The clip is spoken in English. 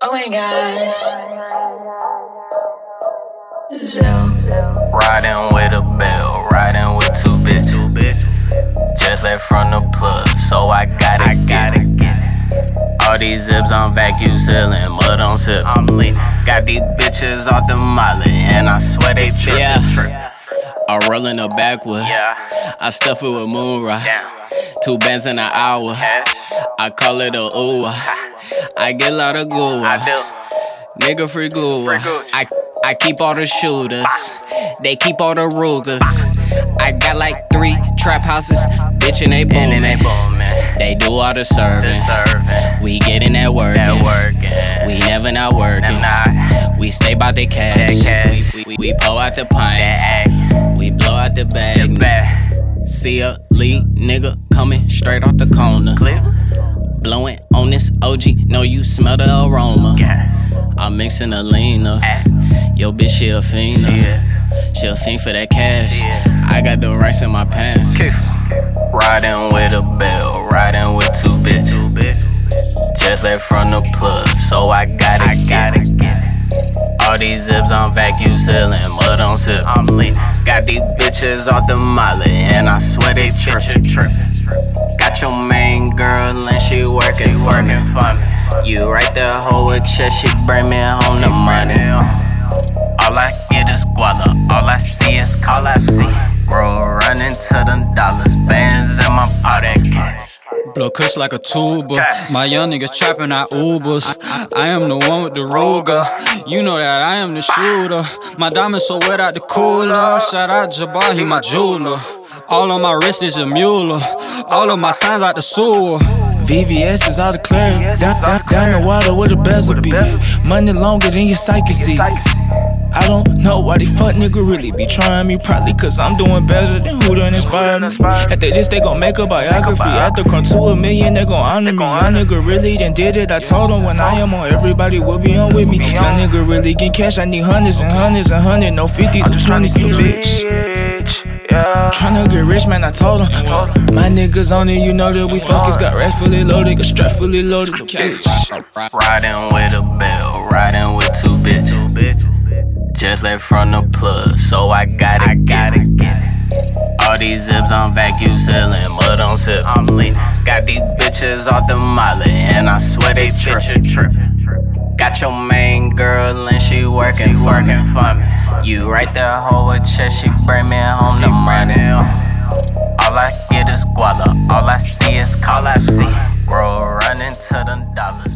Oh my gosh. So, Riding with a bell, riding with two bitches. Just left from the plug, so I gotta get it. All these zips on vacuum sealing, mud on sip. I'm lit. Got these bitches off the molly, and I swear they trip. Yeah. I roll in a backwood. Yeah. I stuff it with moon rock. Damn. Two bands in an hour. I call it a ooh. I get a lot of goo. I do. Nigga free goo. Free. I I keep all the shooters. They keep all the Rugers. I got like three trap houses. Bitch and they then they booming. booming. They do all the serving. Serving. We getting that work. That working. We never not working. We stay by the cash. Cash. We, we, we pull out the pint. We blow out the bag. act. Bad. See a lead nigga coming straight off the corner. Clear. Blowing on this OG. Know you smell the aroma. Yeah. I'm mixing a lean up. Ah. Yo, bitch, she a fiend. She a fiend for that cash. I got the rice in my pants. Riding with a bell, riding with two bitches. Just left from the plug, so I gotta I get gotta it. get it. All these zips on vacuum sealing, mud on sip. I'm lit. Got these bitches off the molly, and I swear they trip. Trip, trip, trip. Got your main girl, and she working for me. You right there, hold with she bring me home the money. All I get is squalor, all I see is see. Bro, running to them dollars, bands in my pocket. Blow kush like a tuba. My young niggas trapping out Ubers. I am the one with the Ruger. You know that I am the shooter. My diamonds so wet out the cooler. Shout out Jabbar, he my jeweler. All on my wrist is a mule. All of my signs out the sewer. VVS is out of clear. Down, down, down the water where the bezel be. Money longer than your psyche see. I don't know why they fuck nigga really be trying me. Probably cause I'm doing better than who done inspired me. After this, they gon' make a biography. After come to a million, they gon' honor me. Young nigga really done did it. I told them when I am on, everybody will be on with me. Young nigga really get cash. I need hundreds and hundreds and hundreds, no 50s or 20s, no bitch. Tryna get rich, man, I told him. My niggas on it, you know that we focus. Got racks fully loaded, got strap fully loaded, no bitch. Riding with a bell, riding with two bitches. Two bitches. Just left from the plug, so I gotta I gotta get get it. it. All these zips on vacuum sealing, mud on sip. I'm lit. Got these bitches off the molly, and I swear they trip. Got your main girl, and she working for me. For me. You right there, hold with chest, she bring me home the money. All I get is squalor, all I see is see. Bro, running to them dollars.